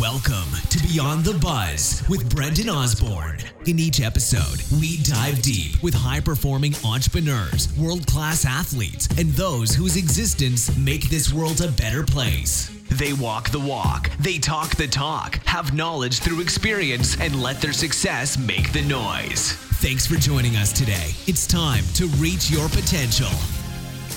Welcome to Beyond the Buzz with Brendan Osborne. In each episode, we dive deep with high performing entrepreneurs, world class athletes, and those whose existence make this world a better place. They walk the walk, they talk the talk, have knowledge through experience, and let their success make the noise. Thanks for joining us today. It's time to reach your potential.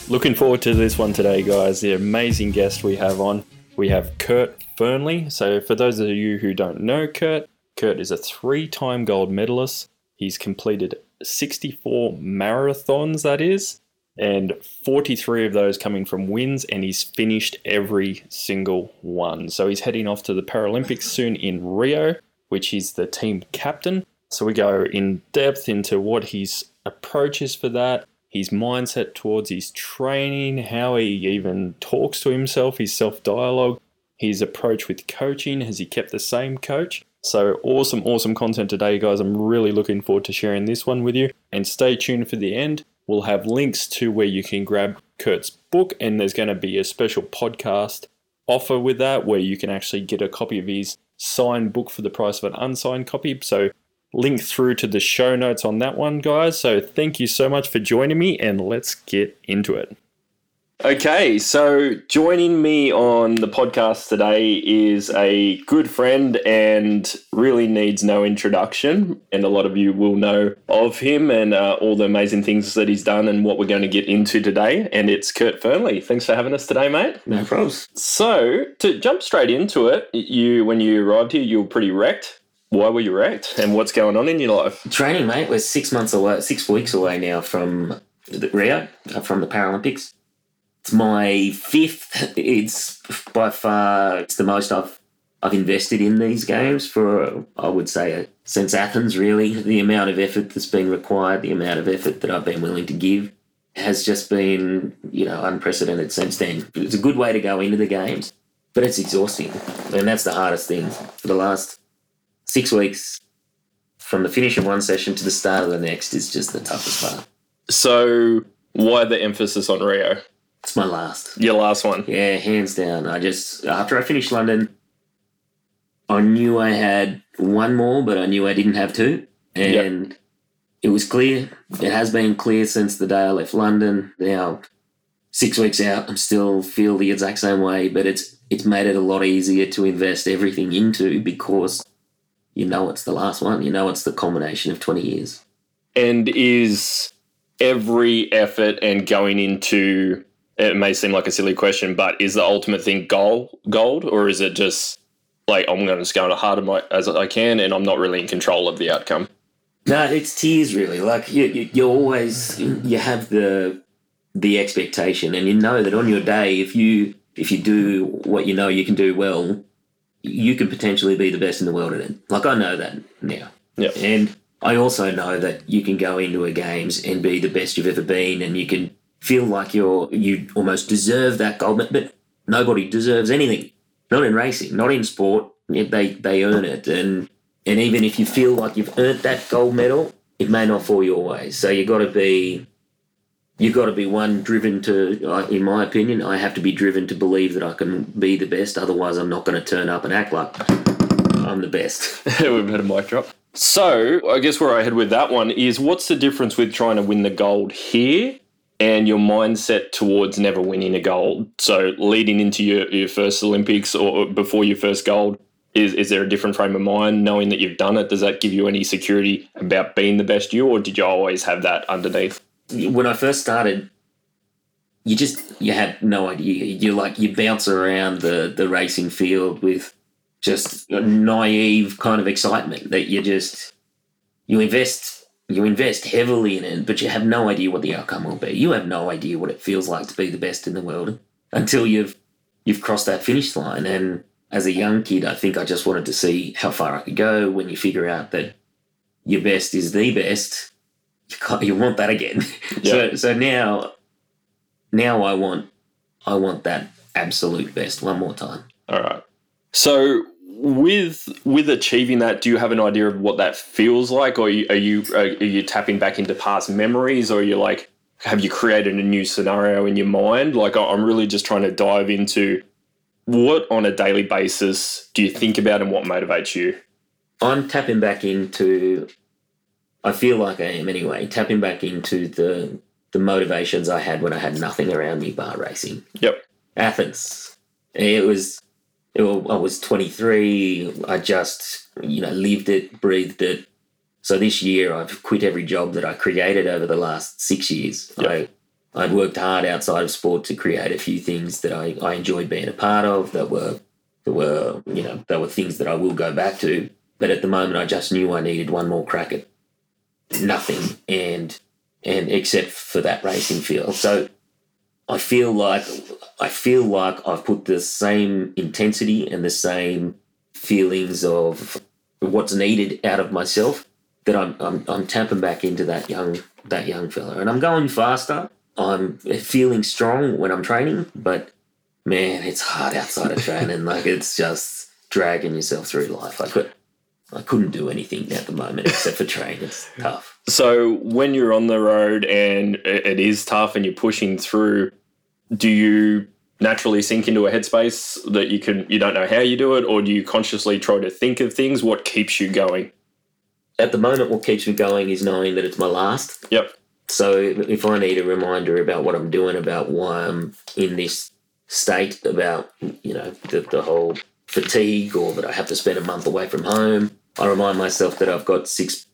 Looking forward to this one today, guys. The amazing guest we have on. We have Kurt Fearnley. So, for those of you who don't know Kurt, Kurt is a three time gold medalist. He's completed 64 marathons, that is, and 43 of those coming from wins, and he's finished every single one. So, he's heading off to the Paralympics soon in Rio, which he's the team captain. So, we go in depth into what his approach is for that, his mindset towards his training, how he even talks to himself, his self dialogue, his approach with coaching. Has he kept the same coach? So awesome, awesome content today, guys. I'm really looking forward to sharing this one with you. And stay tuned for the end. We'll have links to where you can grab Kurt's book, and there's going to be a special podcast offer with that where you can actually get a copy of his signed book for the price of an unsigned copy. So link through to the show notes on that one, guys. So thank you so much for joining me, and let's get into it. Okay, so joining me on the podcast today is a good friend and really needs no introduction. And a lot of you will know of him and uh, all the amazing things that he's done and what we're going to get into today. And it's Kurt Fearnley. Thanks for having us today, mate. No problems. So, to jump straight into it, you when you arrived here, you were pretty wrecked. Why were you wrecked? And what's going on in your life? Training, mate. We're six months away, six weeks away now from the Rio, uh, from the Paralympics. It's my fifth. It's by far it's the most I've I've invested in these games for I would say uh, since Athens. Really, the amount of effort that's been required, the amount of effort that I've been willing to give, has just been you know unprecedented since then. It's a good way to go into the games, but it's exhausting, and that's the hardest thing for the last six weeks. From the finish of one session to the start of the next is just the toughest part. So, why the emphasis on Rio? It's my last. Your last one. Yeah, hands down. I just after I finished London, I knew I had one more, but I knew I didn't have two, and yep. it was clear. It has been clear since the day I left London. Now, six weeks out, I'm still feel the exact same way, but it's it's made it a lot easier to invest everything into because you know it's the last one. You know it's the culmination of twenty years. And is every effort and going into it may seem like a silly question, but is the ultimate thing gold, gold, or is it just like I'm going to just go as hard as I can, and I'm not really in control of the outcome? No, it's tears really. Like you, you, you always you have the the expectation, and you know that on your day, if you if you do what you know you can do well, you can potentially be the best in the world at it. Like I know that now. Yeah. And I also know that you can go into a games and be the best you've ever been, and you can feel like you're you almost deserve that gold medal, but nobody deserves anything. Not in racing, not in sport. They they earn it, and and even if you feel like you've earned that gold medal, it may not fall your way. So you got to be you've got to be one driven to in my opinion i have to be driven to believe that i can be the best otherwise i'm not going to turn up and act like i'm the best we've had a mic drop so i guess where i head with that one is what's the difference with trying to win the gold here and your mindset towards never winning a gold. So leading into your, your first Olympics or before your first gold, is, is there a different frame of mind knowing that you've done it? Does that give you any security about being the best you, or did you always have that underneath? When I first started, you just you had no idea. You like you bounce around the the racing field with just naive kind of excitement that you just you invest you invest heavily in it, but you have no idea what the outcome will be. You have no idea what it feels like to be the best in the world until you've you've crossed that finish line. And as a young kid, I think I just wanted to see how far I could go. When you figure out that your best is the best, you, you want that again. Yeah. so so now now I want I want that absolute best one more time. All right. So with with achieving that, do you have an idea of what that feels like, or are you are you, are you tapping back into past memories, or are you like have you created a new scenario in your mind? Like I'm really just trying to dive into what on a daily basis do you think about and what motivates you? I'm tapping back into. I feel like I am anyway. Tapping back into the the motivations I had when I had nothing around me bar racing. Yep. Athens. It was. It, I was 23. I just you know lived it, breathed it. So this year I've quit every job that I created over the last six years. Yep. I I'd worked hard outside of sport to create a few things that I, I enjoyed being a part of that were that were you know that were things that I will go back to. But at the moment, I just knew I needed one more crack at nothing, and and except for that racing field. So I feel like I feel like I've put the same intensity and the same feelings of what's needed out of myself that I'm I'm, I'm tapping back into that young that young fella, and I'm going faster. I'm feeling strong when I'm training, but man, it's hard outside of training. like it's just dragging yourself through life. I could I couldn't do anything at the moment except for train. It's tough. So when you're on the road and it is tough and you're pushing through, do you naturally sink into a headspace that you can you don't know how you do it, or do you consciously try to think of things? What keeps you going? At the moment, what keeps me going is knowing that it's my last. Yep. So if I need a reminder about what I'm doing, about why I'm in this state, about you know the, the whole fatigue, or that I have to spend a month away from home, I remind myself that I've got six,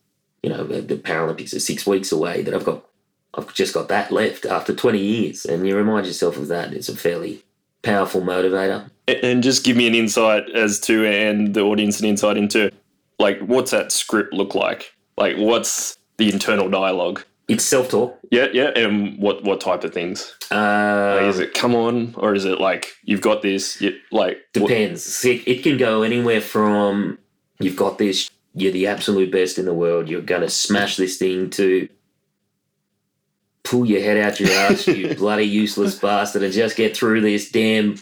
you know, the the Paralympics are six weeks away. That I've got, I've just got that left after 20 years, and you remind yourself of that. It's a fairly powerful motivator. And just give me an insight as to, and the audience an insight into, like, what's that script look like? Like, what's the internal dialogue? It's self-talk. Yeah, yeah. And what what type of things? Uh, Like, is it come on, or is it like you've got this? You, like, what- Depends. It can go anywhere from you've got this, you're the absolute best in the world, you're going to smash this thing to pull your head out your ass, you bloody useless bastard, and just get through this damn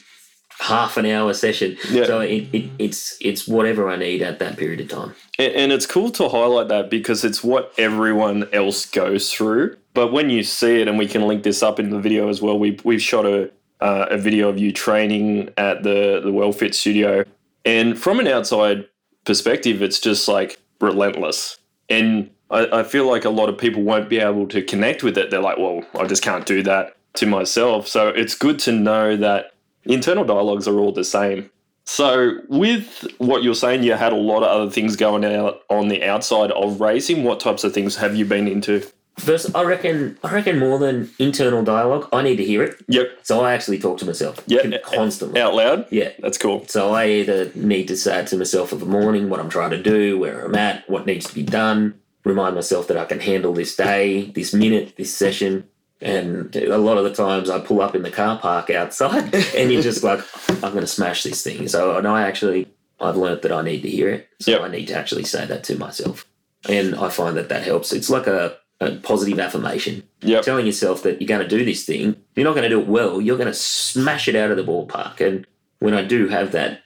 half an hour session. Yeah. So it, it, it's it's whatever I need at that period of time. And, and it's cool to highlight that because it's what everyone else goes through. But when you see it, and we can link this up in the video as well, we, we've shot a, uh, a video of you training at the, the WellFit studio. And from an outside perspective, it's just like relentless. And I, I feel like a lot of people won't be able to connect with it. They're like, well, I just can't do that to myself. So it's good to know that internal dialogues are all the same. So, with what you're saying, you had a lot of other things going out on the outside of racing. What types of things have you been into? First, I reckon I reckon more than internal dialogue, I need to hear it. Yep. So I actually talk to myself Yeah. constantly. Out loud? Yeah. That's cool. So I either need to say it to myself in the morning, what I'm trying to do, where I'm at, what needs to be done, remind myself that I can handle this day, this minute, this session. And a lot of the times I pull up in the car park outside and you're just like, I'm going to smash this thing. So and I actually, I've learnt that I need to hear it. So Yep. I need to actually say that to myself. And I find that that helps. It's like a positive affirmation Yep. telling yourself that you're going to do this thing, you're not going to do it well, you're going to smash it out of the ballpark. And when I do have that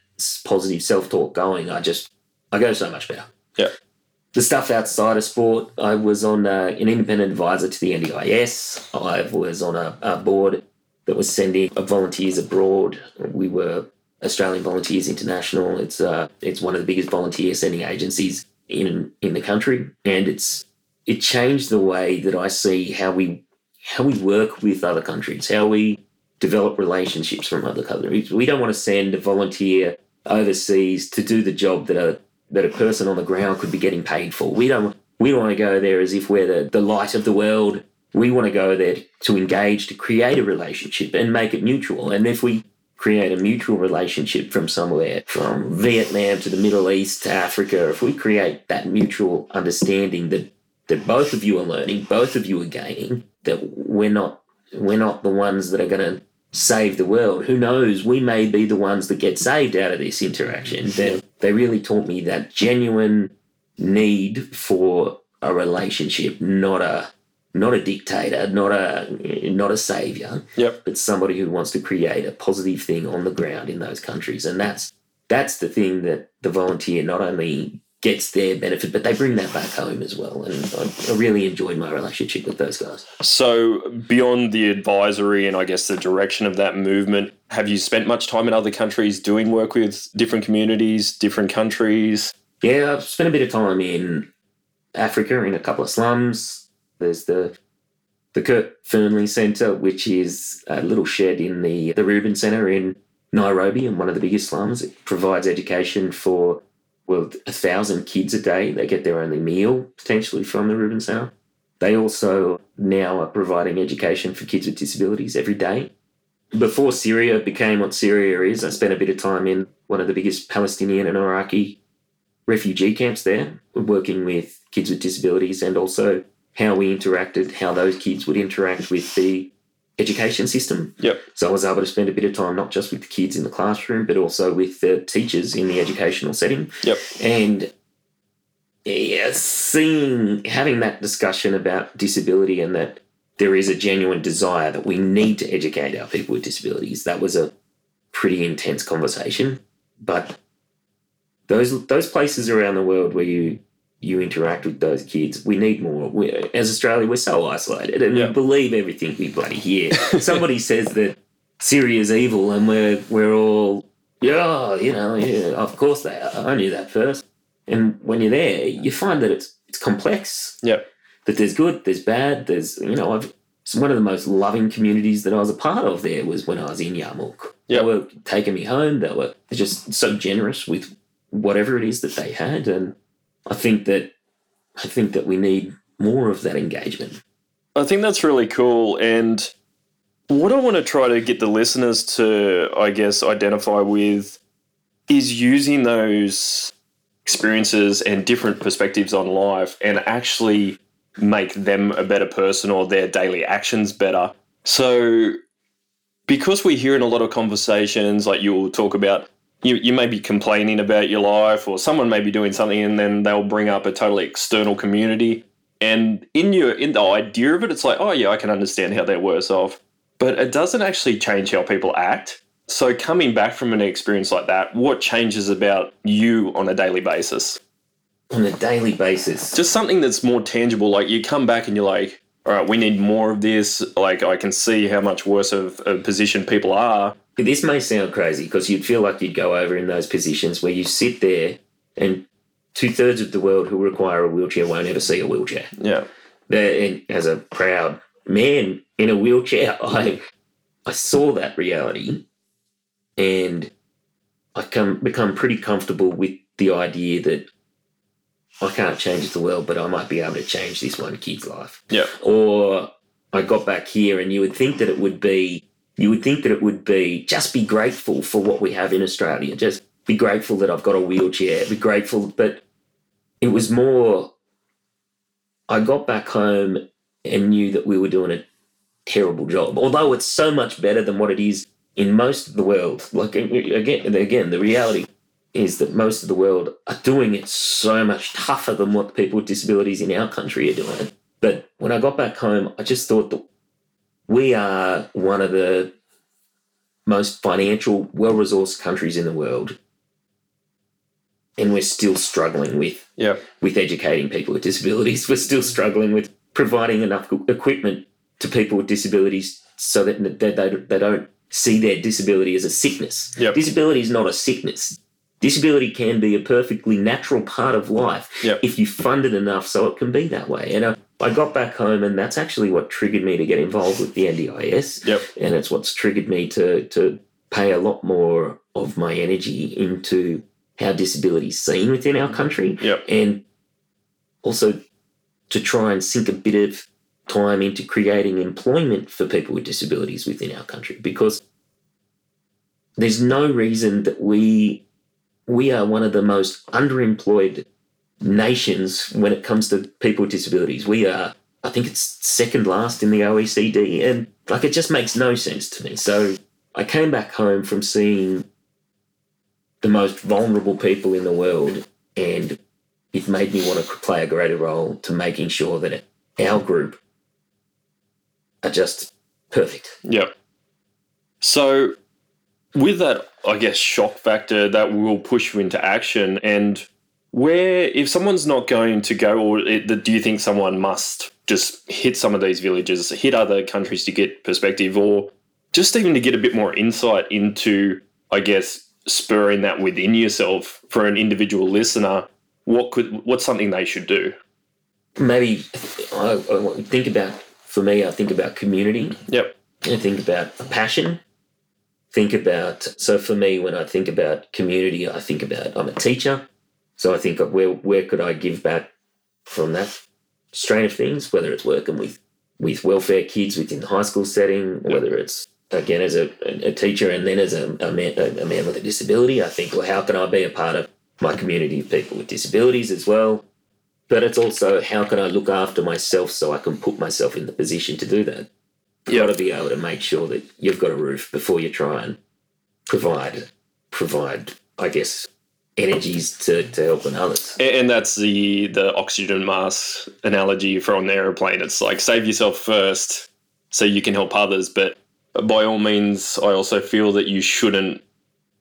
positive self talk going, I just, I go so much better. Yeah. The stuff outside of sport, I was on uh, an independent advisor to the NDIS. I was on a, a board that was sending volunteers abroad. We were Australian Volunteers International. It's uh, it's one of the biggest volunteer sending agencies in in the country, and it's it changed the way that I see how we how we work with other countries, how we develop relationships from other countries. We don't want to send a volunteer overseas to do the job that a that a person on the ground could be getting paid for. We don't we don't want to go there as if we're the, the light of the world. We want to go there to engage, to create a relationship and make it mutual. And if we create a mutual relationship from somewhere, from Vietnam to the Middle East to Africa, if we create that mutual understanding that that both of you are learning, both of you are gaining, that we're not we're not the ones that are going to save the world. Who knows? We may be the ones that get saved out of this interaction. They, they really taught me that genuine need for a relationship, not a not a dictator, not a not a savior, Yep. but somebody who wants to create a positive thing on the ground in those countries. And that's that's the thing that the volunteer not only gets their benefit, but they bring that back home as well. And I, I really enjoyed my relationship with those guys. So, beyond the advisory and I guess the direction of that movement, have you spent much time in other countries doing work with different communities, different countries? Yeah, I've spent a bit of time in Africa in a couple of slums. There's the the Kurt Fearnley Centre, which is a little shed in the the Reuben Centre in Nairobi, in one of the biggest slums. It provides education for well, a thousand kids a day. They get their only meal potentially from the Reuben Centre. They also now are providing education for kids with disabilities every day. Before Syria became what Syria is, I spent a bit of time in one of the biggest Palestinian and Iraqi refugee camps there, working with kids with disabilities and also how we interacted, how those kids would interact with the education system. Yep. So I was able to spend a bit of time not just with the kids in the classroom, but also with the teachers in the educational setting. Yep. And yeah, seeing having that discussion about disability and that there is a genuine desire that we need to educate our people with disabilities. That was a pretty intense conversation. But those those places around the world where you you interact with those kids. We need more. We, as Australia, we're so isolated and Yeah. we believe everything we bloody hear. Somebody says that Syria's evil and we're, we're all, yeah, you know, yeah, of course they are. I knew that first. And when you're there, you find that it's, it's complex, Yep. that there's good, there's bad, there's, you know, I've, it's one of the most loving communities that I was a part of there was when I was in Yarmouk. Yeah. They were taking me home. They were just so generous with whatever it is that they had. And I think that I think that we need more of that engagement. I think that's really cool. And what I want to try to get the listeners to, I guess, identify with is using those experiences and different perspectives on life and actually make them a better person or their daily actions better. So, because we hear in a lot of conversations, like you'll talk about, you, you may be complaining about your life, or someone may be doing something, and then they'll bring up a totally external community. And in your in the idea of it, it's like, oh yeah, I can understand how they're worse off, but it doesn't actually change how people act. So coming back from an experience like that, what changes about you on a daily basis? On a daily basis. Just something that's more tangible. Like you come back and you're like, all right, we need more of this. Like I can see how much worse of a position people are. This may sound crazy because you'd feel like you'd go over in those positions where you sit there and two thirds of the world who require a wheelchair won't ever see a wheelchair. Yeah, And as a proud man in a wheelchair, I I saw that reality and I come become pretty comfortable with the idea that I can't change the world, but I might be able to change this one kid's life. yeah, Or I got back here and you would think that it would be you would think that it would be just be grateful for what we have in Australia. Just be grateful that I've got a wheelchair. Be grateful, but it was more I got back home and knew that we were doing a terrible job. Although it's so much better than what it is in most of the world. Like again, again, the reality is that most of the world are doing it so much tougher than what people with disabilities in our country are doing. But when I got back home, I just thought that we are one of the most financial, well resourced countries in the world. And we're still struggling with yeah, with educating people with disabilities. We're still struggling with providing enough equipment to people with disabilities so that they, they, they don't see their disability as a sickness. Yep. Disability is not a sickness. Disability can be a perfectly natural part of life Yep. if you fund it enough so it can be that way. And I, I got back home, and that's actually what triggered me to get involved with the NDIS yep, and it's what's triggered me to to pay a lot more of my energy into how disability is seen within our country yep, and also to try and sink a bit of time into creating employment for people with disabilities within our country because there's no reason that we we are one of the most underemployed nations when it comes to people with disabilities. We are I think it's second last in the OECD and like it just makes no sense to me. So I came back home from seeing the most vulnerable people in the world and it made me want to play a greater role to making sure that our group are just perfect. yep. So, with that, I guess, shock factor that will push you into action. And where if someone's not going to go, or it, do you think someone must just hit some of these villages, hit other countries to get perspective, or just even to get a bit more insight into, I guess, spurring that within yourself for an individual listener? What could what's something they should do? Maybe I, I think about for me. I think about community. Yep. I think about passion. Think about so for me when I think about community, I think about I'm a teacher, so I think of where where could I give back from that strain of things, whether it's working with with welfare kids within the high school setting, whether it's again as a, a teacher and then as a, a, man, a man with a disability. I think, well, how can I be a part of my community of people with disabilities as well? But it's also how can I look after myself so I can put myself in the position to do that. You've got to be able to make sure that you've got a roof before you try and provide provide, I guess, energies to, to helping others. And that's the the oxygen mask analogy from the aeroplane. It's like save yourself first so you can help others. But by all means, I also feel that you shouldn't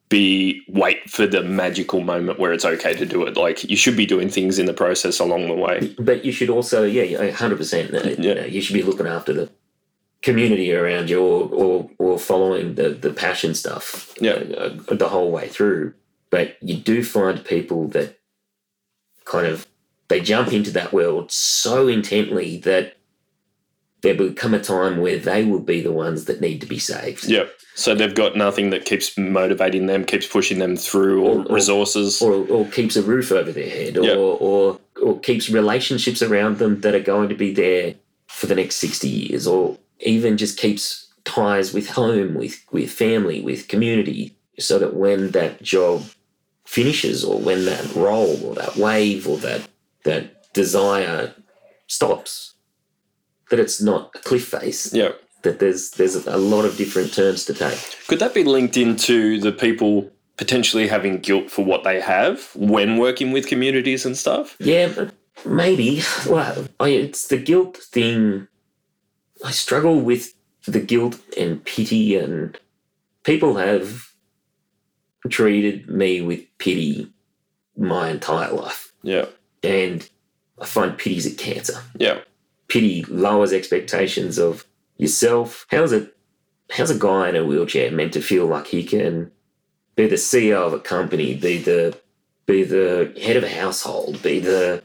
be wait for the magical moment where it's okay to do it. Like you should be doing things in the process along the way. But you should also, yeah, hundred percent. Uh, yeah, you should be looking after the community around you, or or, or following the the passion stuff. Yeah, uh, the whole way through. But you do find people that kind of they jump into that world so intently that there will come a time where they will be the ones that need to be saved. Yep. So they've got nothing that keeps motivating them, keeps pushing them through, or, or resources, or, or, keeps a roof over their head, or, yep. or or keeps relationships around them that are going to be there for the next sixty years, or even just keeps ties with home, with with family, with community, so that when that job finishes or when that role or that wave or that that desire stops that it's not a cliff face. Yeah. That there's there's a lot of different turns to take. Could that be linked into the people potentially having guilt for what they have when working with communities and stuff? Yeah maybe. Well I, it's the guilt thing i struggle with the guilt and pity and people have treated me with pity my entire life. Yeah. And I find pity's a cancer. Yeah. Pity lowers expectations of yourself. How's a how's a guy in a wheelchair meant to feel like he can be the CEO of a company, be the be the head of a household, be the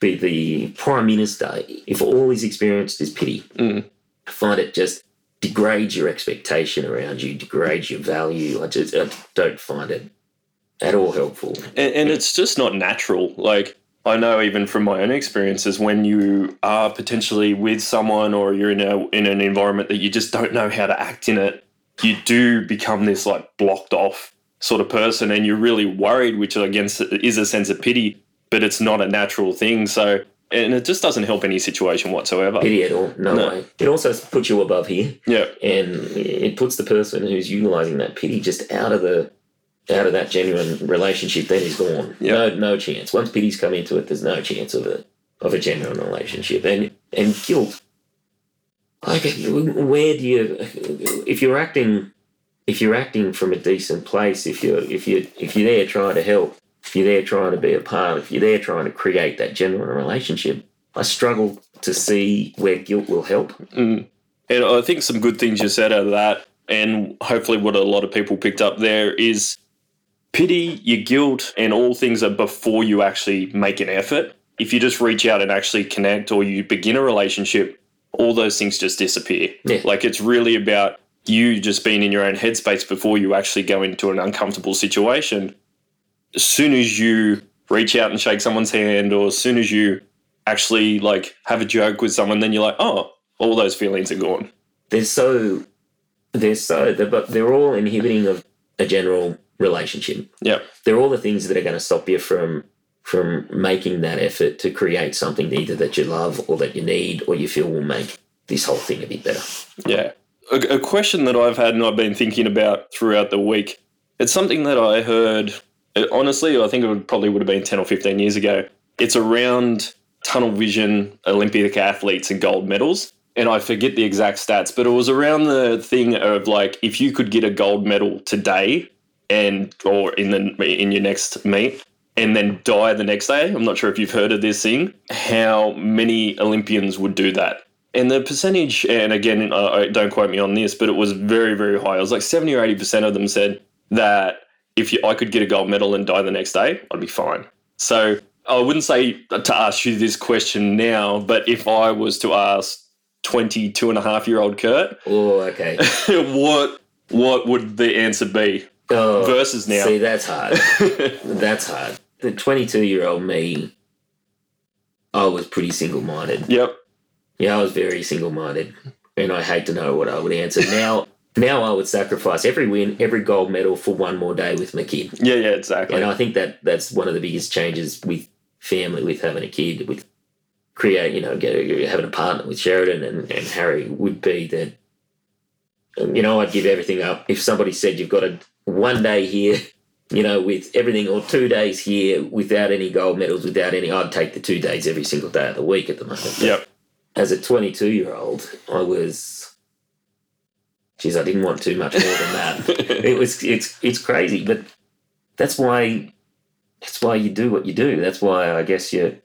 be the prime minister if all he's experienced is pity? Mm. Find it just degrades your expectation around you, degrades your value. I just I don't find it at all helpful. And, and it's just not natural. Like I know even from my own experiences, when you are potentially with someone or you're in a in an environment that you just don't know how to act in it, you do become this like blocked off sort of person, and you're really worried, which again is a sense of pity, but it's not a natural thing. So and it just doesn't help any situation whatsoever. Pity at all, no, no, way. It also puts you above here. Yeah, and it puts the person who's utilizing that pity just out of the out of that genuine relationship. Then he's gone. Yeah. No, no chance. Once pity's come into it, there's no chance of a of a genuine relationship. And and guilt. Like, where do you? If you're acting, if you're acting from a decent place, if you're if you if you're there trying to help, if you're there trying to be a part, if you're there trying to create that genuine relationship, I struggle to see where guilt will help. Mm. And I think some good things you said out of that, and hopefully what a lot of people picked up there is pity, your guilt, and all things are before you actually make an effort. If you just reach out and actually connect or you begin a relationship, all those things just disappear. Yeah. Like it's really about you just being in your own headspace before you actually go into an uncomfortable situation as soon as you reach out and shake someone's hand, or as soon as you actually like have a joke with someone, then you're like, oh, all those feelings are gone. They're so, they're so, they're, but they're all inhibiting of a general relationship. Yeah, they're all the things that are going to stop you from from making that effort to create something either that you love or that you need or you feel will make this whole thing a bit better. Yeah. A, a question that I've had and I've been thinking about throughout the week. It's something that I heard it, honestly, I think it would probably would have been 10 or 15 years ago. It's around tunnel vision Olympic athletes and gold medals. And I forget the exact stats, but it was around the thing of like if you could get a gold medal today and or in the in your next meet, and then die the next day. I'm not sure if you've heard of this thing. How many Olympians would do that? And the percentage, and again, uh, don't quote me on this, but it was very, very high. It was like 70 or 80% of them said that if you, I could get a gold medal and die the next day, I'd be fine. So I wouldn't say to ask you this question now, but if I was to ask 22 and a half year old Kurt, Oh, okay. what what would the answer be Oh, versus now? See, that's hard. that's hard. The 22 year old me, I was pretty single minded. yep. Yeah, I was very single minded, and I hate to know what I would answer. Now, now I would sacrifice every win, every gold medal for one more day with my kid. Yeah, yeah, exactly. And I think that that's one of the biggest changes with family, with having a kid, with create, you know, get, having a partner with Sheridan and, and Harry would be that, you know, I'd give everything up. If somebody said you've got a one day here, you know, with everything, or two days here without any gold medals, without any, I'd take the two days every single day of the week at the moment. Yep. As a 22 year old, I was, geez, I didn't want too much more than that it was it's it's crazy, but that's why that's why you do what you do. That's why I guess you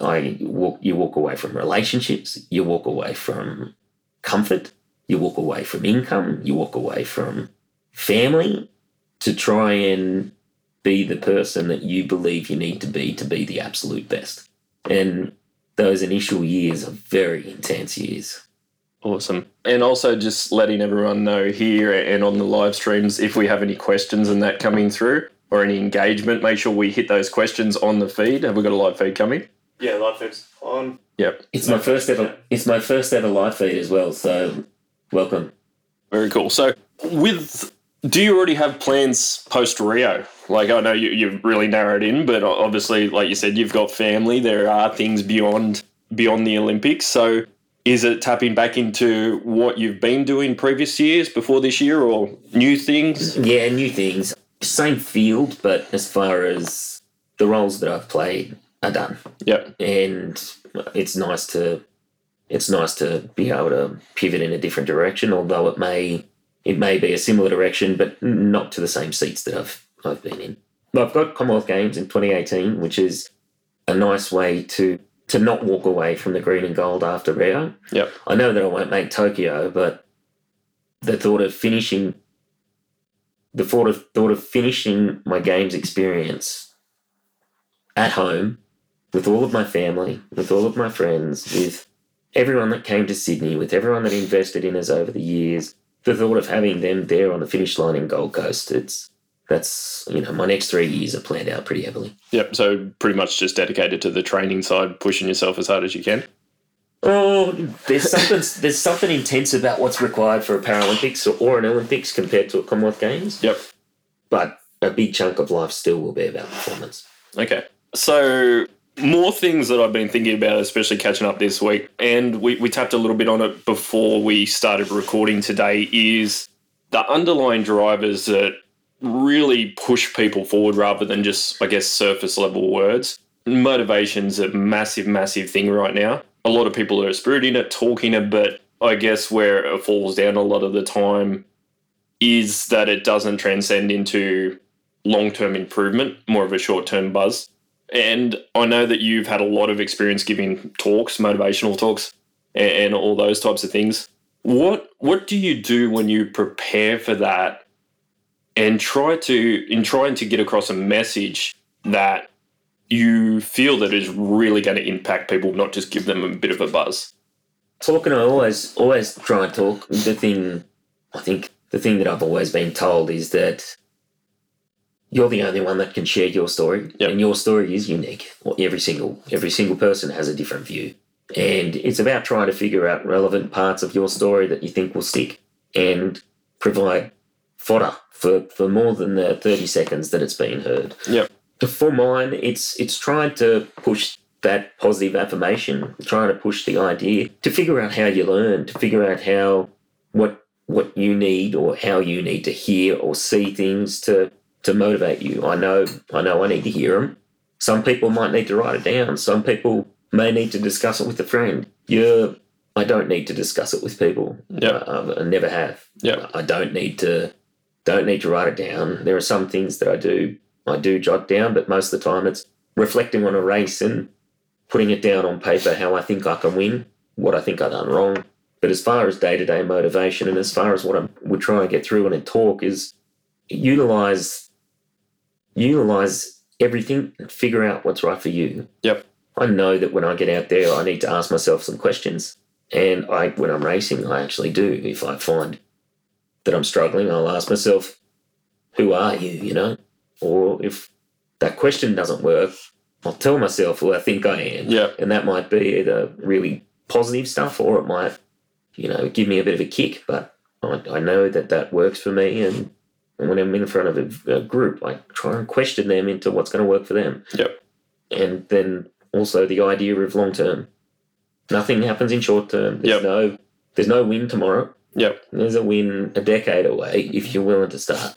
I walk you walk away from relationships, you walk away from comfort, you walk away from income, you walk away from family to try and be the person that you believe you need to be to be the absolute best. And those initial years are very intense years. Awesome. And also just letting everyone know here and on the live streams if we have any questions and that coming through or any engagement, make sure we hit those questions on the feed. Have we got a live feed coming? Yeah, live feed's on. Yep. It's my first ever it's my first ever live feed as well, so welcome. Very cool. So with do you already have plans post Rio? Like I know you, you've really narrowed in, but obviously, like you said, you've got family. There are things beyond beyond the Olympics. So is it tapping back into what you've been doing previous years before this year or new things? Yeah, new things. Same field, but as far as the roles that I've played are done. Yep. And it's nice to it's nice to be able to pivot in a different direction, although it may it may be a similar direction, but not to the same seats that I've I've been in. I've got Commonwealth Games in 2018, which is a nice way to to not walk away from the green and gold after Rio. Yep. I know that I won't make Tokyo, but the thought of finishing the thought of thought of finishing my games experience at home with all of my family, with all of my friends, with everyone that came to Sydney, with everyone that invested in us over the years, the thought of having them there on the finish line in Gold Coast, it's that's you know, my next three years are planned out pretty heavily. Yep. So pretty much just dedicated to the training side, pushing yourself as hard as you can. Oh, there's something there's something intense about what's required for a Paralympics or, or an Olympics compared to a Commonwealth Games. Yep. But a big chunk of life still will be about performance. Okay. So more things that I've been thinking about, especially catching up this week, and we, we tapped a little bit on it before we started recording today, is the underlying drivers that really push people forward rather than just, I guess, surface level words. Motivation's a massive, massive thing right now. A lot of people are spiriting it, talking it, but I guess where it falls down a lot of the time is that it doesn't transcend into long term improvement, more of a short term buzz. And I know that you've had a lot of experience giving talks, motivational talks, and, and all those types of things. What what do you do when you prepare for that and try to in trying to get across a message that you feel that is really going to impact people, not just give them a bit of a buzz? Talking, I always always try and talk. The thing, I think, the thing that I've always been told is that you're the only one that can share your story, Yep. and your story is unique. Well, Every single every single person has a different view, and it's about trying to figure out relevant parts of your story that you think will stick, and provide fodder for, for more than the thirty seconds that it's been heard. Yep. For mine, it's it's trying to push that positive affirmation, trying to push the idea to figure out how you learn, to figure out how what what you need or how you need to hear or see things to to motivate you. I know I know I need to hear them. Some people might need to write it down. Some people may need to discuss it with a friend. Yeah, I don't need to discuss it with people. Yep. I, I never have. Yep. I don't need to don't need to write it down. There are some things that I do I do jot down, but most of the time it's reflecting on a race and putting it down on paper how I think I can win, what I think I've done wrong. But as far as day to day motivation and as far as what I would try and get through in a talk is utilize utilize everything and figure out what's right for you. Yep. I know that when I get out there, I need to ask myself some questions. And I, when I'm racing, I actually do. If I find that I'm struggling, I'll ask myself, "Who are you?" You know, or if that question doesn't work, I'll tell myself who I think I am. Yeah. And that might be either really positive stuff, or it might, you know, give me a bit of a kick. But I, I know that that works for me, and, and when I'm in front of a, a group, I try and question them into what's going to work for them Yep. and then also the idea of long term. Nothing happens in short term. Yep. No there's no win tomorrow. Yep. There's a win a decade away if you're willing to start.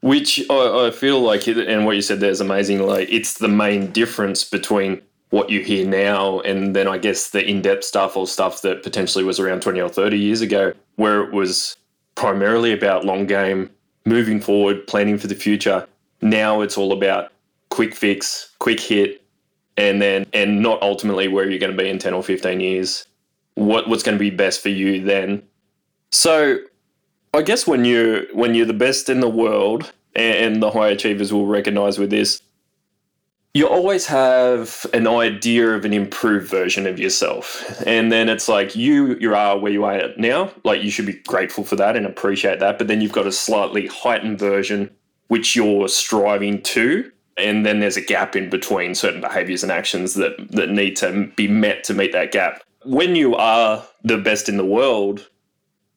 Which I, I feel like, it, and what you said there is amazing. Like, it's the main difference between what you hear now and then I guess the in depth stuff or stuff that potentially was around 20 or 30 years ago, where it was primarily about long game, moving forward, planning for the future. Now it's all about quick fix, quick hit, and then, and not ultimately where you're going to be in 10 or 15 years. What, what's going to be best for you then? So, I guess when you when you're the best in the world, and the high achievers will recognize with this, you always have an idea of an improved version of yourself, and then it's like you you are where you are now. Like you should be grateful for that and appreciate that, but then you've got a slightly heightened version which you're striving to. And then there's a gap in between certain behaviors and actions that, that need to be met to meet that gap. When you are the best in the world,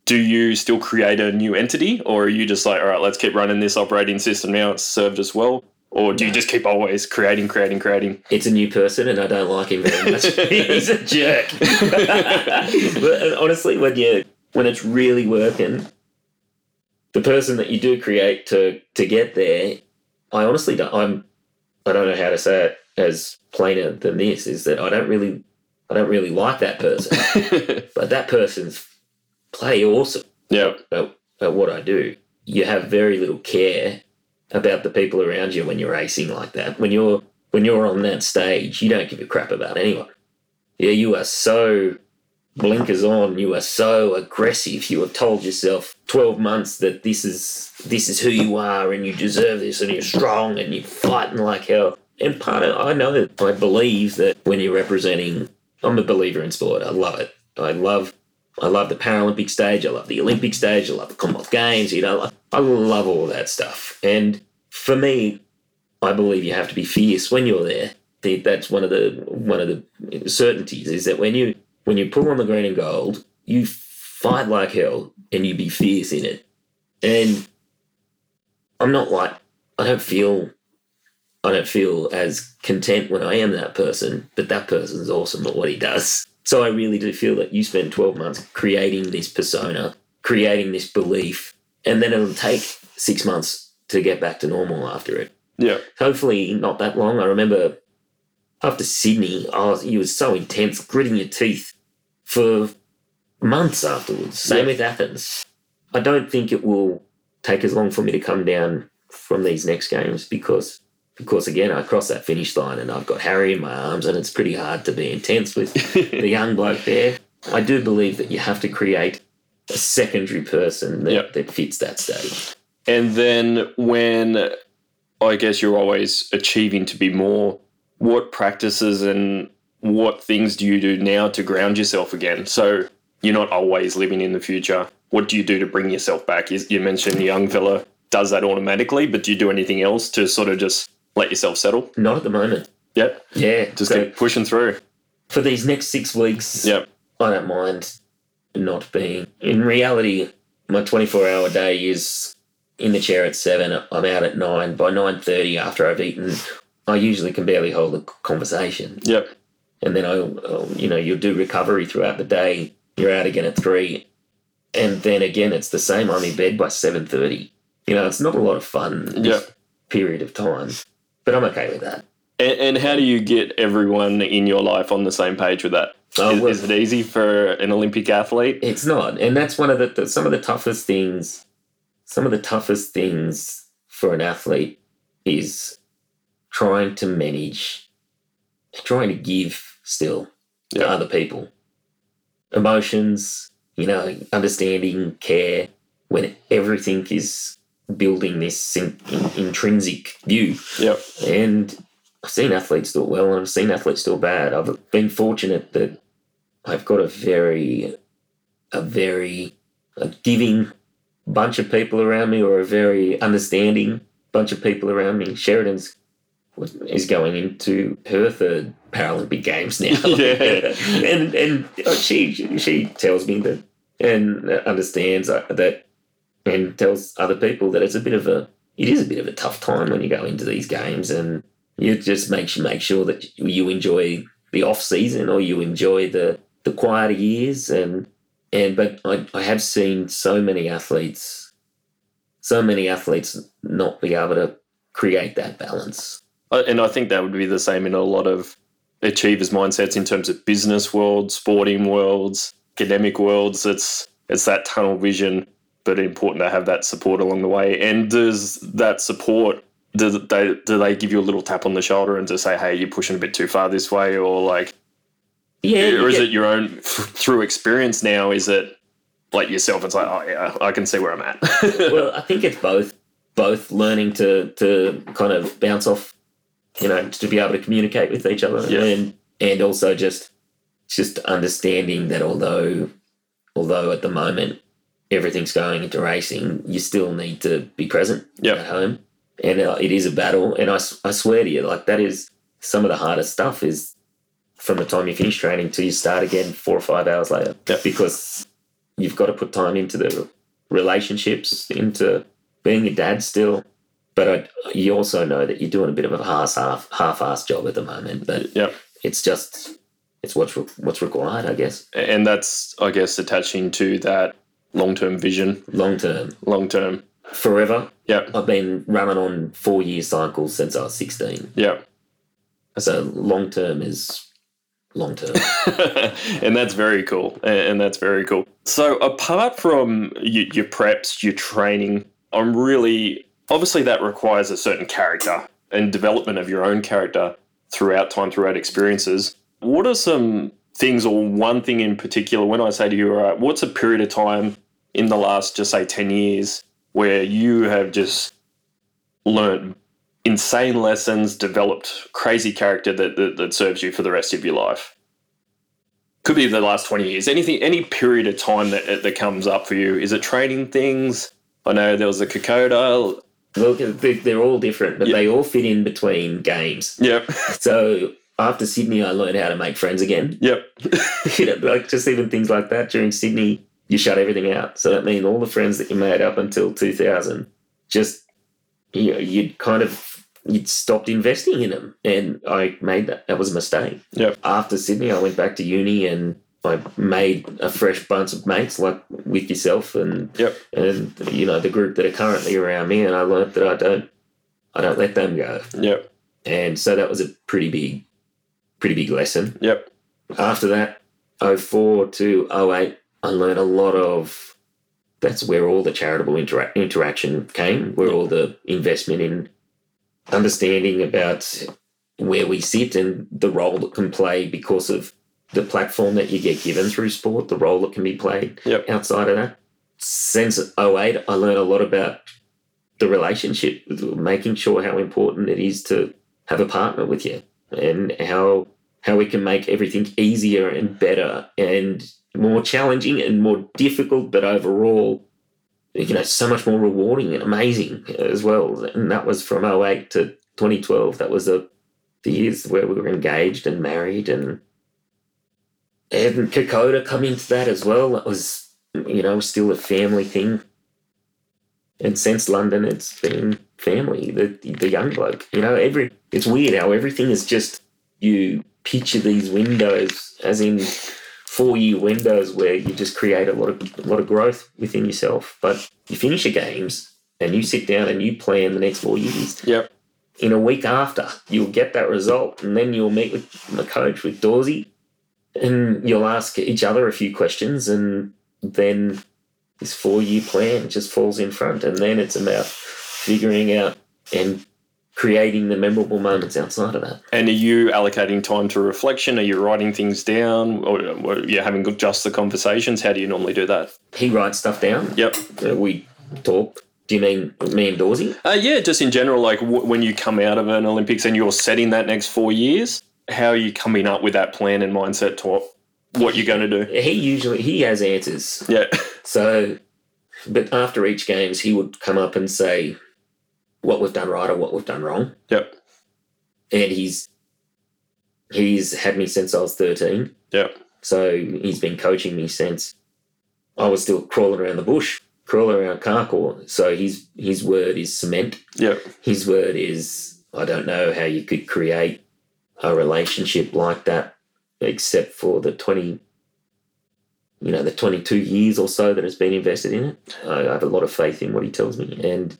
do you still create a new entity or are you just like all right let's keep running this operating system now it's served us well or do you just keep always creating creating creating It's a new person and I don't like him very much. He's a jerk. but uh, honestly, when you when it's really working, the person that you do create to to get there, I honestly don't I'm I don't know how to say it as plainer than this, is that I don't really I don't really like that person. but that person's play awesome yeah at, at what I do. You have very little care about the people around you when you're racing like that. When you're when you're on that stage, you don't give a crap about anyone. Yeah, you are so blinkers on. You are so aggressive. You have told yourself twelve months that this is this is who you are, and you deserve this, and you're strong, and you're fighting like hell. And part of I know that I believe that when you're representing, I'm a believer in sport. I love it. I love I love the Paralympic stage. I love the Olympic stage. I love the Commonwealth Games. You know, I love all that stuff. And for me, I believe you have to be fierce when you're there. That's one of the one of the certainties is that when you when you pull on the green and gold, you fight like hell and you be fierce in it. And I'm not like I don't feel I don't feel as content when I am that person, but that person's awesome at what he does. So I really do feel that you spend 12 months creating this persona, creating this belief, and then it'll take six months to get back to normal after it. yeah Hopefully, not that long. I remember after Sydney, I was, you was so intense, gritting your teeth for months afterwards. Same Yeah. with Athens. I don't think it will take as long for me to come down from these next games because because again I cross that finish line and I've got Harry in my arms and it's pretty hard to be intense with the young bloke there. I do believe that you have to create a secondary person that, Yep. that fits that stage. And then when I guess you're always achieving to be more, what practices and what things do you do now to ground yourself again? So you're not always living in the future. What do you do to bring yourself back? You you mentioned the young fella does that automatically, but do you do anything else to sort of just let yourself settle? Not at the moment. Yep. Yeah, Just so keep pushing through. for these next six weeks, Yep. I don't mind not being. In reality, my 24 hour day is in the chair at seven. I'm out at nine. By 9:30, after I've eaten, I usually can barely hold a conversation. Yep. And then I, you know, you'll do recovery throughout the day. You're out again at three, and then again it's the same. I'm in bed by 7:30. You know, it's not a lot of fun. Yeah. Period of time, but I'm okay with that. And, and how do you get everyone in your life on the same page with that? Oh, Is- well- is it easy for an Olympic athlete? It's not, and that's one of the, the some of the toughest things. Some of the toughest things for an athlete is trying to manage, trying to give still to Yeah. other people. Emotions, you know, understanding, care, when everything is building this in, in, intrinsic view. Yep. And I've seen athletes do it well and I've seen athletes do it bad. I've been fortunate that I've got a very, a very a giving bunch of people around me or a very understanding bunch of people around me. Sheridan's is going into her third Paralympic Games now. Yeah. and and she she tells me that and understands that and tells other people that it's a bit of a it is a bit of a tough time when you go into these games and you just make make sure that you enjoy the off season or you enjoy the the quieter years. And and but I, I have seen so many athletes so many athletes not be able to create that balance. And I think that would be the same in a lot of achievers' mindsets in terms of business worlds, sporting worlds, academic worlds. It's it's that tunnel vision, but important to have that support along the way. And does that support do they do they give you a little tap on the shoulder and just say, "Hey, you're pushing a bit too far this way," or like, yeah or is get- it your own through experience now? Is it like yourself? It's like, oh yeah, I can see where I'm at. well, I think it's both both learning to to kind of bounce off, you know, to be able to communicate with each other, Yeah. and and also just just understanding that although although at the moment everything's going into racing, you still need to be present Yep. at home, and uh, it is a battle. And I, I swear to you, like that is some of the hardest stuff is from the time you finish training till you start again four or five hours later, Yep. because you've got to put time into the relationships, into being a dad still. But I, you also know that you're doing a bit of a half half half-assed job at the moment. But yep. it's just it's what's re- what's required, I guess, And that's, I guess, attaching to that long term vision, long term, long term. forever. Yep. I've been running on four year cycles since I was 16. Yep. So long term is long term. and that's very cool. And and that's very cool. So, apart from your, your preps, your training, I'm really obviously that requires a certain character and development of your own character throughout time, throughout experiences. What are some things, or one thing in particular, when I say to you, all right, what's a period of time in the last, just say, 10 years where you have just learned insane lessons, developed crazy character that, that, that serves you for the rest of your life? could be the last 20 years anything any period of time that that comes up for you is it training things i know there was a Kokoda. Look, they- they're all different, but Yeah. they all fit in between games. yep So after Sydney, I learned how to make friends again. yep you know, like just even things like that during Sydney, you shut everything out. So that means all the friends that you made up until 2000, just you know, you'd kind of you'd stopped investing in them, and I made that. That was a mistake. Yep. After Sydney, I went back to uni and I made a fresh bunch of mates, like with yourself and Yep. and you know the group that are currently around me, and I learned that I don't I don't let them go, yep and so that was a pretty big pretty big lesson yep after that, 04 to 08, I learned a lot of. That's where all the charitable intera- interaction came, where all the investment in understanding about where we sit and the role that can play because of the platform that you get given through sport, the role that can be played Yep. outside of that. Since 08, I learned a lot about the relationship, making sure how important it is to have a partner with you and how how we can make everything easier and better and more mm. challenging and more difficult, but overall, you know, so much more rewarding and amazing as well. And that was from 08 to 2012. That was the, the years where we were engaged and married and and Kokoda come into that as well. That was, you know, still a family thing. And since London, it's been family. The the young bloke, you know, every it's weird how everything is just you picture these windows as in four year windows where you just create a lot of a lot of growth within yourself. But you finish your games and you sit down and you plan the next four years. yep In a week after, you'll get that result, and then you'll meet with the coach with Dorsey, and you'll ask each other a few questions, and then this four year plan just falls in front, and then it's about figuring out and creating the memorable moments outside of that. And are you allocating time to reflection? Are you writing things down, or, or are you having just the conversations? How do you normally do that? He writes stuff down. Yep. Uh, we talk. Do you mean me and Dawsey? Uh, yeah, just in general, like w- when you come out of an Olympics and you're setting that next four years, how are you coming up with that plan and mindset to what, what you're going to do? He usually he has answers. Yeah. So, but after each games, he would come up and say what we've done right or what we've done wrong. Yep. And he's he's had me since I was thirteen. Yep. So he's been coaching me since I was still crawling around the bush, crawling around Carcoar. So his his word is cement. Yep. His word is I don't know how you could create a relationship like that except for the twenty you know, the twenty two years or so that has been invested in it. I have a lot of faith in what he tells me. And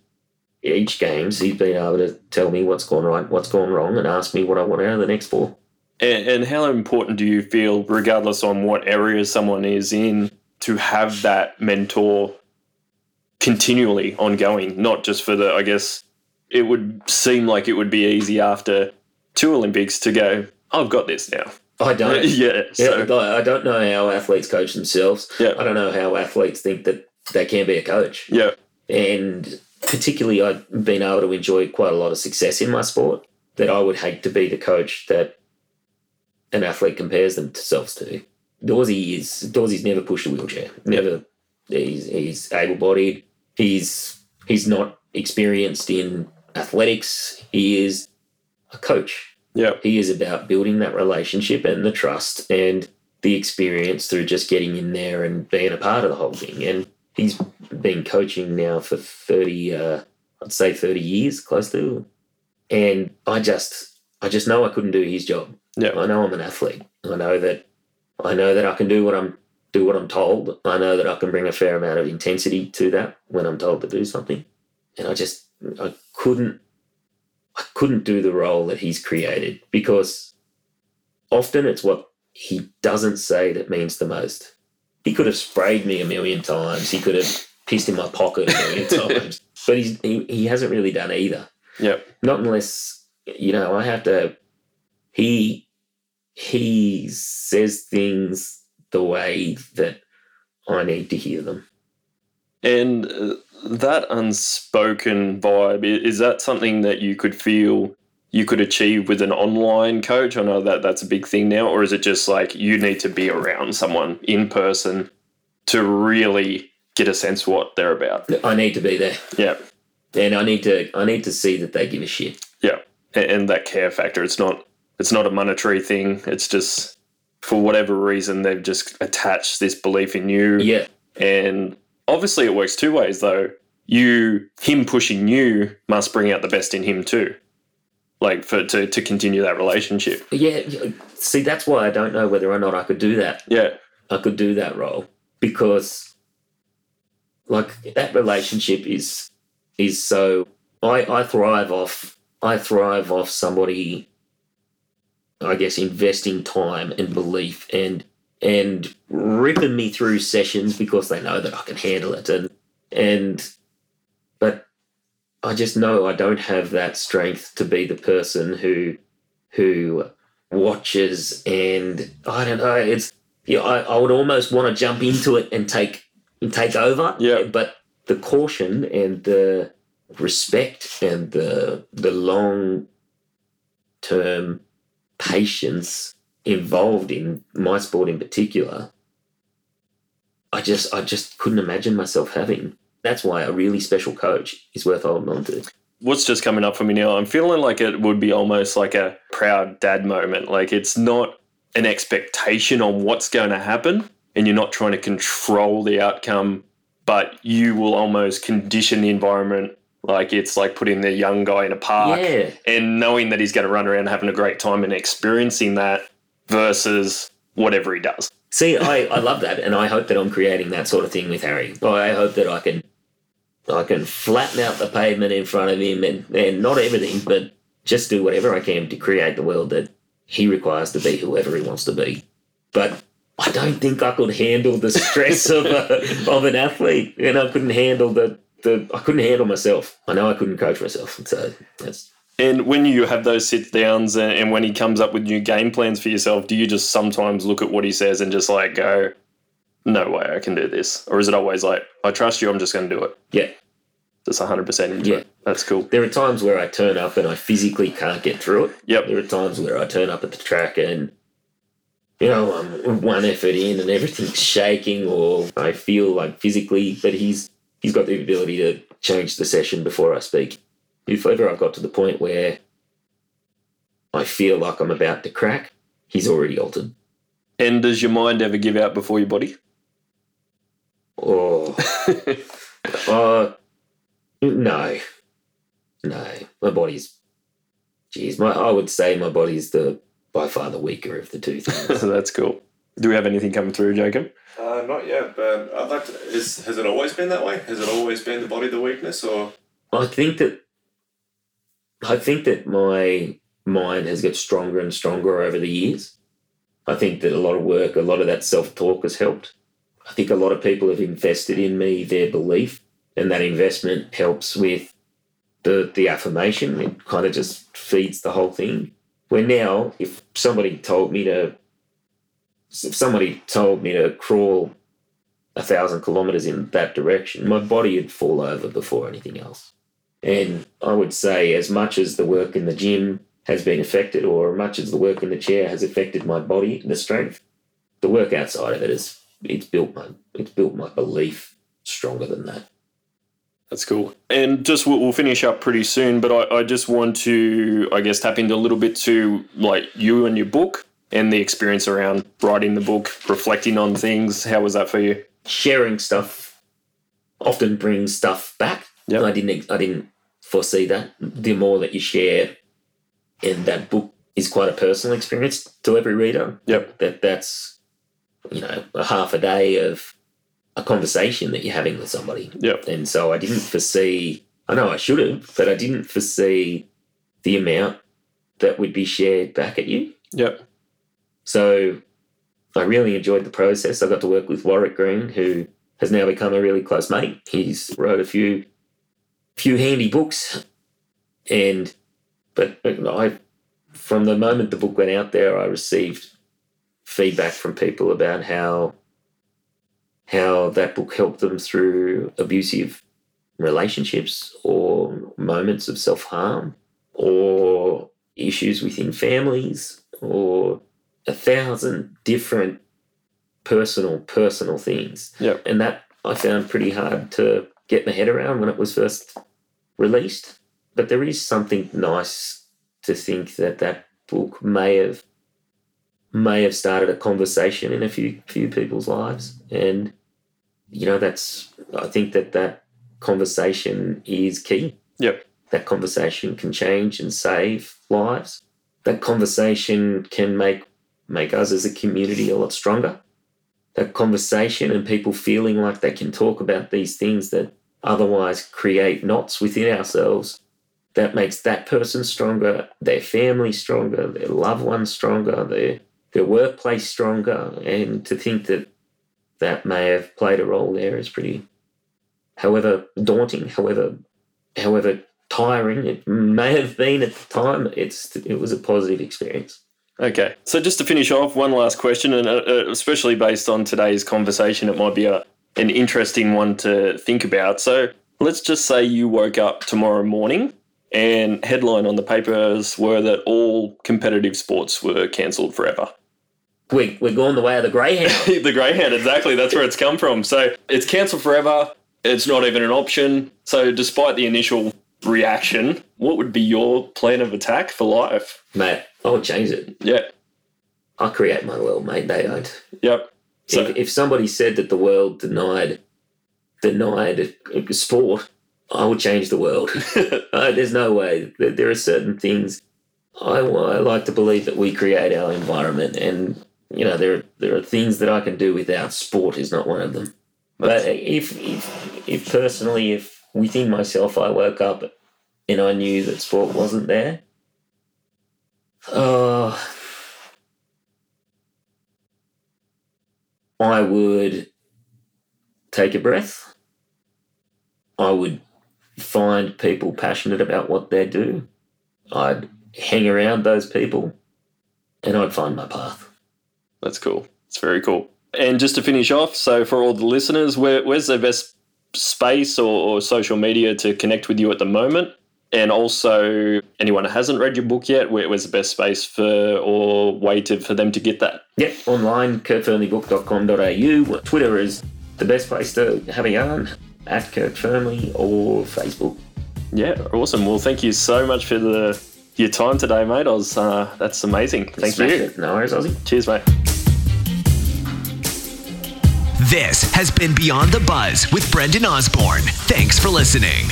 each games he's been able to tell me what's gone right, what's gone wrong, and ask me what I want out of the next four. And, and how important do you feel, regardless on what area someone is in, to have that mentor continually ongoing, not just for the, I guess, it would seem like it would be easy after two Olympics to go, I've got this now. I don't. yeah. So, Yeah, I don't know how athletes coach themselves. Yeah. I don't know how athletes think that they can be a coach. yeah. And particularly, I've been able to enjoy quite a lot of success in my mm. sport that I would hate to be the coach that an athlete compares themselves to. Dorsey is Dorsey's never pushed a wheelchair. Never. He's he's able bodied. He's he's not experienced in athletics. He is a coach. Yeah. He is about building that relationship and the trust and the experience through just getting in there and being a part of the whole thing. And he's been coaching now for 30, uh, I'd say 30 years, close to. And I just, I just know I couldn't do his job. Yeah. I know I'm an athlete. I know that, I know that I can do what I'm, do what I'm told. I know that I can bring a fair amount of intensity to that when I'm told to do something. And I just, I couldn't I couldn't do the role that he's created because often it's what he doesn't say that means the most. He could have sprayed me a million times. He could have pissed in my pocket a million times, but he's, he he hasn't really done either. Yeah. Not unless you know I have to. He he says things the way that I need to hear them. And uh, that unspoken vibe, is that something that you could feel you could achieve with an online coach? I know that that's a big thing now. Or is it just like you need to be around someone in person to really get a sense what they're about? I need to be there, Yeah. and I need to I need to see that they give a shit. Yeah. And, and that care factor, it's not it's not a monetary thing. It's just for whatever reason they've just attached this belief in you. Yeah, And obviously, it works two ways, though. You, him pushing you, must bring out the best in him too, like for to to continue that relationship. Yeah, see, that's why I don't know whether or not I could do that. Yeah, I could do that role because, like, that relationship is is so. I I thrive off. I thrive off somebody. I guess investing time and belief and and ripping me through sessions because they know that I can handle it and and but I just know I don't have that strength to be the person who who watches and I don't know it's yeah I, I would almost want to jump into it and take and take over Yeah. but the caution and the respect and the the long term patience involved in my sport in particular I just I just couldn't imagine myself having that's why a really special coach is worth holding on to. what's just coming up for me now? I'm feeling like it would be almost like a proud dad moment. Like it's not an expectation on what's going to happen, and you're not trying to control the outcome, but you will almost condition the environment. Like it's like putting the young guy in a park. Yeah. and knowing that he's going to run around having a great time and experiencing that versus whatever he does. See, I, I love that, and I hope that I'm creating that sort of thing with Harry. I hope that I can I can flatten out the pavement in front of him, and, and not everything, but just do whatever I can to create the world that he requires to be whoever he wants to be. But I don't think I could handle the stress of a, of an athlete, and I couldn't handle the, the I couldn't handle myself. I know I couldn't coach myself, so that's And when you have those sit downs and, and when he comes up with new game plans for yourself, do you just sometimes look at what he says and just like go, no way I can do this? Or is it always like, I trust you, I'm just going to do it? Yeah. Just 100% into Yeah. it. That's cool. There are times where I turn up and I physically can't get through it. Yep. There are times where I turn up at the track and, you know, I'm one effort in and everything's shaking or I feel like physically, but he's he's got the ability to change the session before I speak. If ever I've got to the point where I feel like I'm about to crack, he's already altered. And does your mind ever give out before your body? Or, uh, no, no, my body's, geez, my I would say my body's the by far the weaker of the two things. That's cool. Do we have anything coming through, Jacob? Uh, not yet, but I'd like to. Is has it always been that way? Has it always been the body the weakness, or I think that I think that my mind has got stronger and stronger over the years. I think that a lot of work, a lot of that self talk has helped. I think a lot of people have invested in me their belief, and that investment helps with the the affirmation. It kind of just feeds the whole thing. Where now, if somebody told me to, if somebody told me to crawl a thousand kilometers in that direction, my body would fall over before anything else. And I would say, as much as the work in the gym has been affected, or much as the work in the chair has affected my body, and the strength, the work outside of it is it's built my it's built my belief stronger than that. That's cool. And just we'll, we'll finish up pretty soon, but I, I just want to, I guess, tap into a little bit to like you and your book and the experience around writing the book, reflecting on things. How was that for you? Sharing stuff often brings stuff back. Yep. I didn't I didn't foresee that. The more that you share, and that book is quite a personal experience to every reader. Yep. that that's you know a half a day of a conversation that you're having with somebody. Yep. and so i didn't foresee i know i should have but i didn't foresee the amount that would be shared back at you. Yep. so i really enjoyed the process. I got to work with warwick green who has now become a really close mate. He's wrote a few few handy books. And but i from the moment the book went out there i received feedback from people about how how that book helped them through abusive relationships or moments of self-harm or issues within families or a thousand different personal personal things Yep. and that i found pretty hard to get my head around when it was first released but there is something nice to think that that book may have may have started a conversation in a few few people's lives. And you know that's i think that that conversation is key. Yep. that conversation can change and save lives. That conversation can make make us as a community a lot stronger. That conversation and people feeling like they can talk about these things that otherwise create knots within ourselves that makes that person stronger their family stronger their loved ones stronger their their workplace stronger and to think that that may have played a role there is pretty however daunting however however tiring it may have been at the time it's it was a positive experience Okay. So just to finish off, one last question, and uh, uh, especially based on today's conversation, it might be a, an interesting one to think about. So let's just say you woke up tomorrow morning and headline on the papers were that all competitive sports were cancelled forever. We, we're going the way of the greyhound the greyhound, exactly. That's where it's come from. So it's cancelled forever. It's not even an option. So despite the initial reaction, what would be your plan of attack for life? mate i would change it Yeah. i create my world mate they don't Yep. So if, if somebody said that the world denied denied sport, I would change the world. uh, there's no way. There, there are certain things. I, I like to believe that we create our environment, and you know there there are things that I can do without sport is not one of them. But if if if personally, if within myself I woke up and I knew that sport wasn't there, oh, I would take a breath. I would find people passionate about what they do I'd hang around those people and I'd find my path. That's cool. It's very cool. And just to finish off, so for all the listeners, where, where's the best space or, or social media to connect with you at the moment? And also, anyone who hasn't read your book yet, where, where's the best space for or way to for them to get that? Yep, online, kurtfearnleybook.com.au. Twitter is the best place to have a yarn at Kurt Fearnley or Facebook. Yeah, awesome. Well, thank you so much for the your time today, mate. I was uh, that's amazing. Thank Smash you. it. No worries, Ozzy. Cheers, mate. This has been Beyond the Buzz with Brendan Osborne. Thanks for listening.